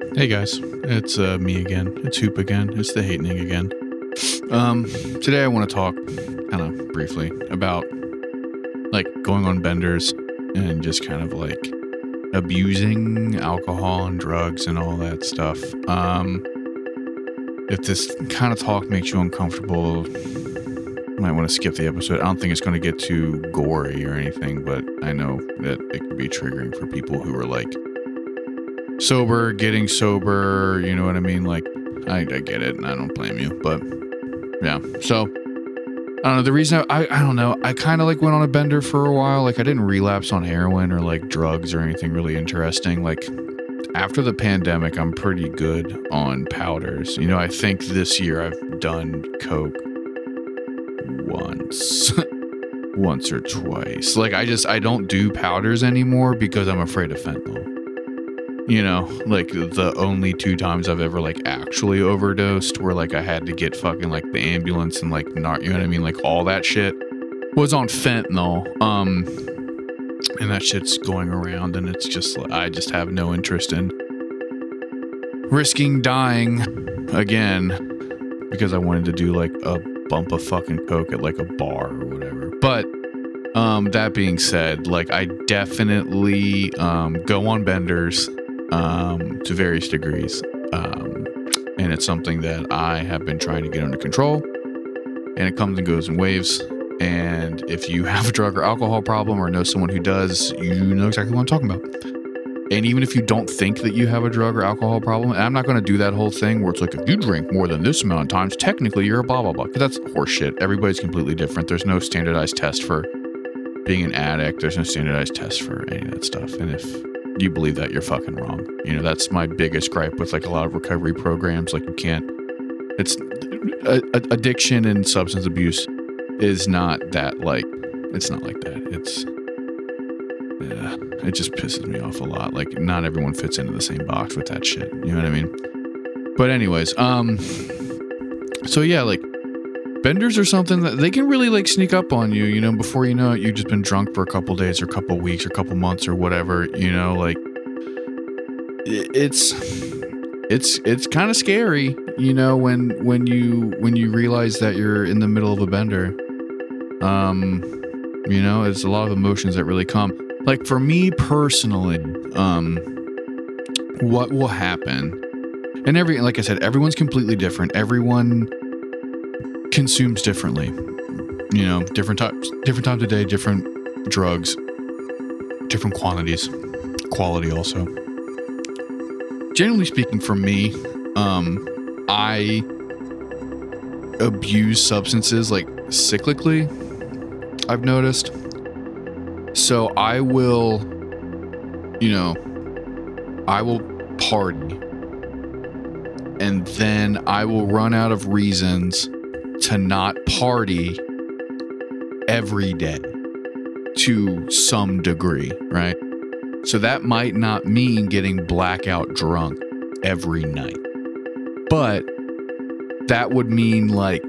Hey guys, it's uh, me again. It's Hoop again. It's the hatening again. Um, today I want to talk kind of briefly about like going on benders and just kind of like abusing alcohol and drugs and all that stuff. Um, if this kind of talk makes you uncomfortable, you might want to skip the episode. I don't think it's going to get too gory or anything, but I know that it could be triggering for people who are like sober, getting sober. You know what I mean? Like, I, I get it, and I don't blame you. But yeah, so I don't know. The reason I, I, I don't know. I kind of like went on a bender for a while. Like, I didn't relapse on heroin or like drugs or anything really interesting. Like, after the pandemic, I'm pretty good on powders. You know, I think this year I've done coke once. once or twice. Like I just I don't do powders anymore because I'm afraid of fentanyl you know like the only two times i've ever like actually overdosed where like i had to get fucking like the ambulance and like not you know what i mean? Like all that shit was on fentanyl um and that shit's going around and it's just i just have no interest in risking dying again because i wanted to do like a bump of fucking coke at like a bar or whatever. But um that being said like i definitely um go on benders um, to various degrees. Um, and it's something that I have been trying to get under control. And it comes and goes in waves. And if you have a drug or alcohol problem or know someone who does, you know exactly what I'm talking about. And even if you don't think that you have a drug or alcohol problem, I'm not going to do that whole thing where it's like, if you drink more than this amount of times, technically you're a blah, blah, blah. Because that's horseshit. Everybody's completely different. There's no standardized test for being an addict, there's no standardized test for any of that stuff. And if you believe that, you're fucking wrong. You know, that's my biggest gripe with like a lot of recovery programs. Like, you can't, it's a, a, addiction and substance abuse is not that like, it's not like that. It's, yeah, it just pisses me off a lot. Like, not everyone fits into the same box with that shit. You know what I mean? But, anyways, um, so yeah, like, benders are something that they can really like sneak up on you you know before you know it you've just been drunk for a couple days or a couple weeks or a couple months or whatever you know like it's it's it's kind of scary you know when when you when you realize that you're in the middle of a bender. Um you know it's a lot of emotions that really come. Like for me personally um what will happen and every like i said everyone's completely different. Everyone consumes differently. You know, different times, different times of day, different drugs, different quantities, quality also. Generally speaking, for me, um, I abuse substances like cyclically. I've noticed. So I will, you know, I will party and then I will run out of reasons to not party every day to some degree, right? So that might not mean getting blackout drunk every night. But that would mean like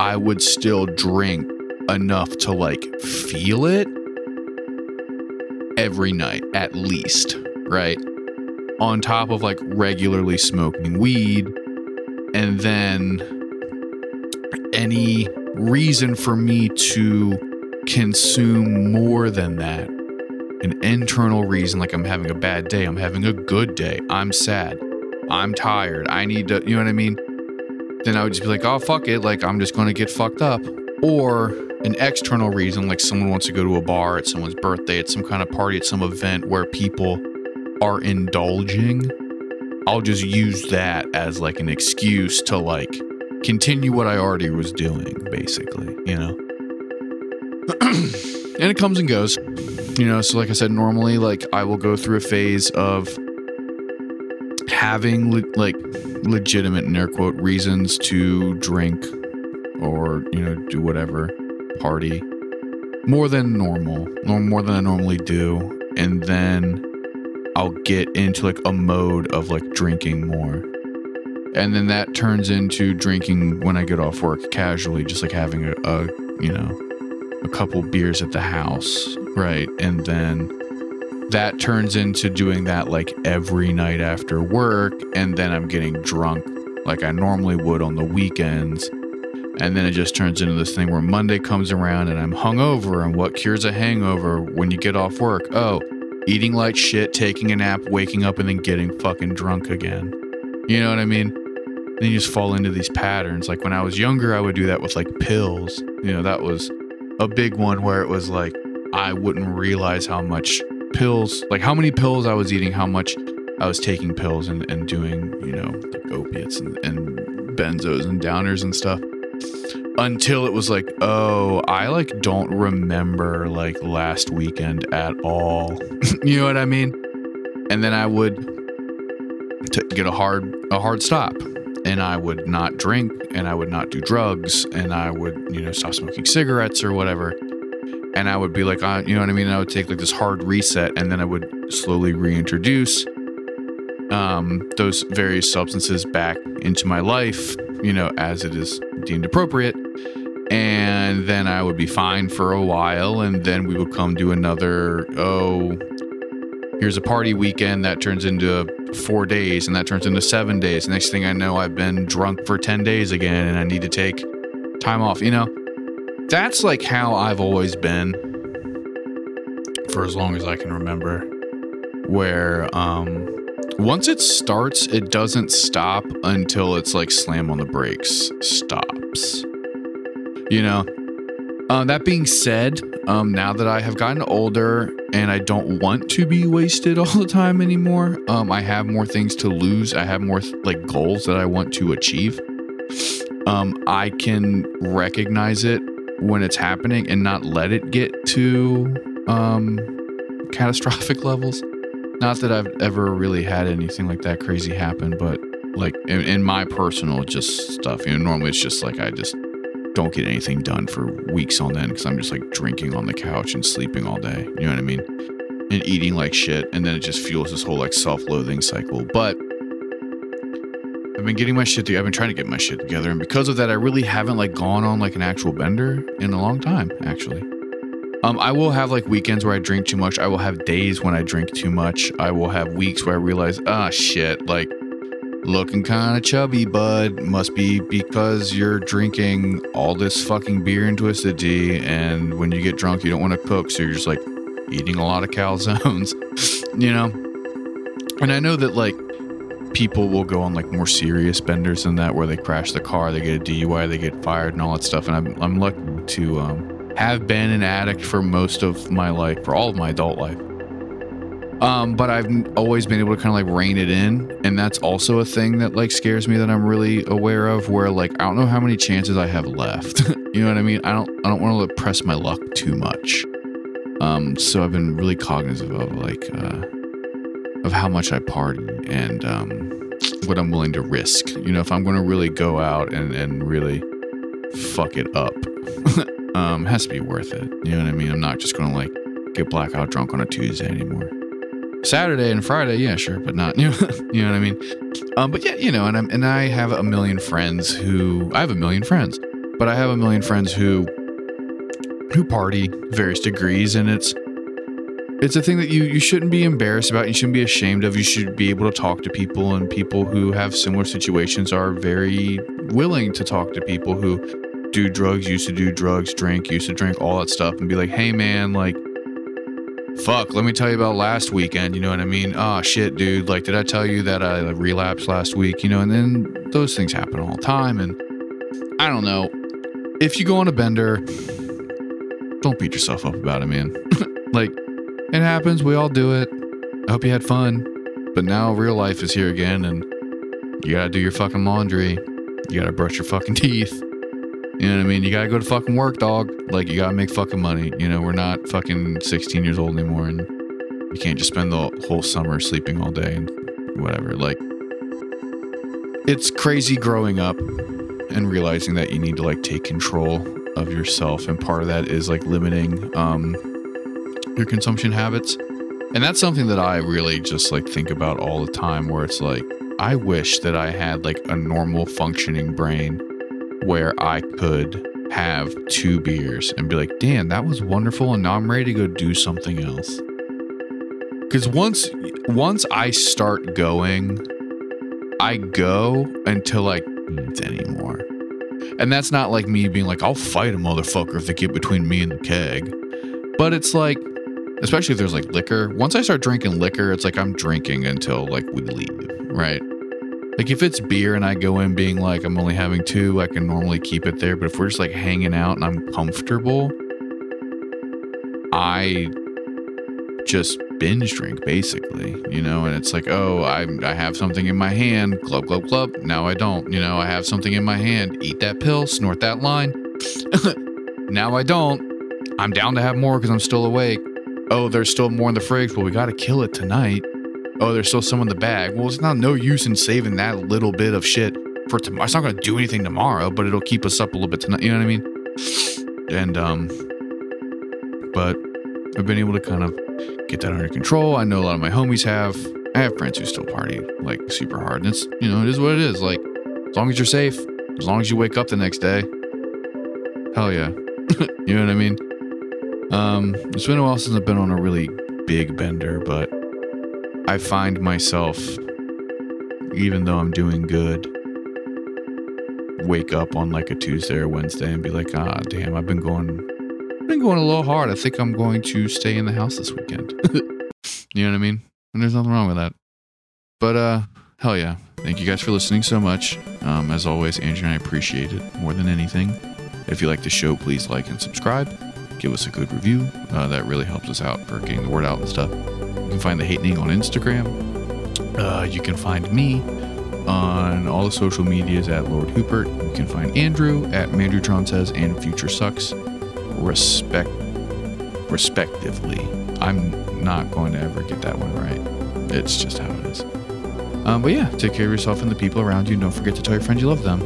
I would still drink enough to like feel it every night at least, right? On top of like regularly smoking weed and then any reason for me to consume more than that. An internal reason, like I'm having a bad day, I'm having a good day, I'm sad, I'm tired, I need to, you know what I mean? Then I would just be like, oh, fuck it, like I'm just gonna get fucked up. Or an external reason, like someone wants to go to a bar at someone's birthday, at some kind of party, at some event where people are indulging. I'll just use that as like an excuse to like continue what I already was doing, basically, you know? and it comes and goes, you know? So, like I said, normally, like, I will go through a phase of having, le- like, legitimate, in air quote, reasons to drink or, you know, do whatever, party more than normal, more than I normally do. And then I'll get into like a mode of like drinking more and then that turns into drinking when I get off work casually, just like having a, a you know a couple beers at the house, right? And then that turns into doing that like every night after work and then i'm getting drunk like i normally would on the weekends. And then it just turns into this thing where monday comes around and i'm hungover and what cures a hangover when you get off work? Oh eating like shit taking a nap waking up and then getting fucking drunk again you know what i mean then you just fall into these patterns like when i was younger i would do that with like pills you know that was a big one where it was like i wouldn't realize how much pills, like how many pills I was eating, how much I was taking pills and, and doing, you know, like opiates and, and benzos and downers and stuff until it was like, oh, I like don't remember like last weekend at all. you know what I mean? And then I would t- get a hard a hard stop and I would not drink and I would not do drugs and I would, you know, stop smoking cigarettes or whatever and I would be like, uh, you know what I mean? I would take like this hard reset, and then I would slowly reintroduce um, those various substances back into my life, you know, as it is deemed appropriate. And then I would be fine for a while, and then we would come to another, oh, here's a party weekend that turns into four days, and that turns into seven days. Next thing I know, I've been drunk for 10 days again, and I need to take time off, you know? that's like how I've always been for as long as I can remember. Where um once it starts, it doesn't stop until it's like slam on the brakes stops. You know. Uh, that being said, um, now that I have gotten older and I don't want to be wasted all the time anymore, um, I have more things to lose. I have more like goals that I want to achieve. Um, I can recognize it when it's happening and not let it get to um, catastrophic levels. Not that I've ever really had anything like that crazy happen, but like in, in my personal just stuff, you know, normally it's just like I just don't get anything done for weeks on end because I'm just like drinking on the couch and sleeping all day. You know what I mean? And eating like shit. And then it just fuels this whole like self loathing cycle. But I've been getting my shit together. I've been trying to get my shit together, and because of that, I really haven't like gone on like an actual bender in a long time. Actually, um, I will have like weekends where I drink too much. I will have days when I drink too much. I will have weeks where I realize, ah, shit, like looking kind of chubby, bud. Must be because you're drinking all this fucking beer and twisted tea, and when you get drunk, you don't want to cook, so you're just like eating a lot of calzones, you know. And I know that like people will go on like more serious benders than that, where they crash the car, they get a DUI, they get fired, and all that stuff. And I'm I'm lucky to um, have been an addict for most of my life, for all of my adult life. Um, but I've always been able to kind of like rein it in, and that's also a thing that like scares me that I'm really aware of. Where like I don't know how many chances I have left. you know what I mean? I don't I don't want to press my luck too much. Um, so I've been really cognizant of like. Uh, of how much I party and um, what I'm willing to risk. You know, if I'm going to really go out and, and really fuck it up, um, has to be worth it. You know what I mean? I'm not just going to like get blackout drunk on a Tuesday anymore. Saturday and Friday, yeah, sure, but not you know, you know what I mean. Um, but yeah, you know, and I'm and I have a million friends who I have a million friends, but I have a million friends who who party various degrees, and it's it's a thing that you you shouldn't be embarrassed about. You shouldn't be ashamed of. You should be able to talk to people, and people who have similar situations are very willing to talk to people who do drugs, used to do drugs, drink, used to drink, all that stuff, and be like, "Hey, man, like." Fuck, let me tell you about last weekend. You know what I mean? Oh, shit, dude. Like, did I tell you that I relapsed last week? You know, and then those things happen all the time. And I don't know. If you go on a bender, don't beat yourself up about it, man. like, it happens. We all do it. I hope you had fun. But now real life is here again, and you gotta do your fucking laundry. You gotta brush your fucking teeth. You know what I mean? You gotta go to fucking work, dog. Like, you gotta make fucking money. You know, we're not fucking 16 years old anymore, and you can't just spend the whole summer sleeping all day and whatever. Like, it's crazy growing up and realizing that you need to like take control of yourself and part of that is like limiting um your consumption habits. And that's something that I really just like think about all the time where it's like I wish that I had like a normal functioning brain where I could have two beers and be like, "Dan, that was wonderful and now I'm ready to go do something else." because once once I start going, I go until I can't anymore. And that's not like me being like, I'll fight a motherfucker if they get between me and the keg. But it's like, especially if there's like liquor. Once I start drinking liquor, it's like I'm drinking until like we leave, right? Like if it's beer and I go in being like I'm only having two, I can normally keep it there. But if we're just like hanging out and I'm comfortable, I just binge drink basically, you know, and it's like, oh, I I have something in my hand, club, club, club. Now I don't, you know, I have something in my hand, eat that pill, snort that line. now I don't. I'm down to have more because I'm still awake. Oh, there's still more in the fridge. Well, we got to kill it tonight. Oh, there's still some in the bag. Well, it's not no use in saving that little bit of shit for tomorrow. It's not going to do anything tomorrow, but it'll keep us up a little bit tonight. You know what I mean? And um, but I've been able to kind of get that under control. I know a lot of my homies have. I have friends who still party like super hard. And it's, you know, it is what it is. Like, as long as you're safe, as long as you wake up the next day, hell yeah. you know what I mean? Um, it's been a while since I've been on a really big bender, but I find myself, even though I'm doing good, wake up on like a Tuesday or Wednesday and be like, ah, damn, I've been going been going a little hard. I think I'm going to stay in the house this weekend. you know what I mean? And there's nothing wrong with that. But uh hell yeah. Thank you guys for listening so much. Um, as always, Andrew and I appreciate it more than anything. If you like the show, please like and subscribe. Give us a good review. Uh, that really helps us out for getting the word out and stuff. You can find the Hate Hatening on Instagram. Uh, you can find me on all the social medias at Lord Hoopert. You can find Andrew at Mandrutron Says and Future Sucks respect respectively. I'm not going to ever get that one right. It's just how it is. Um, but yeah, take care of yourself and the people around you. Don't forget to tell your friends you love them.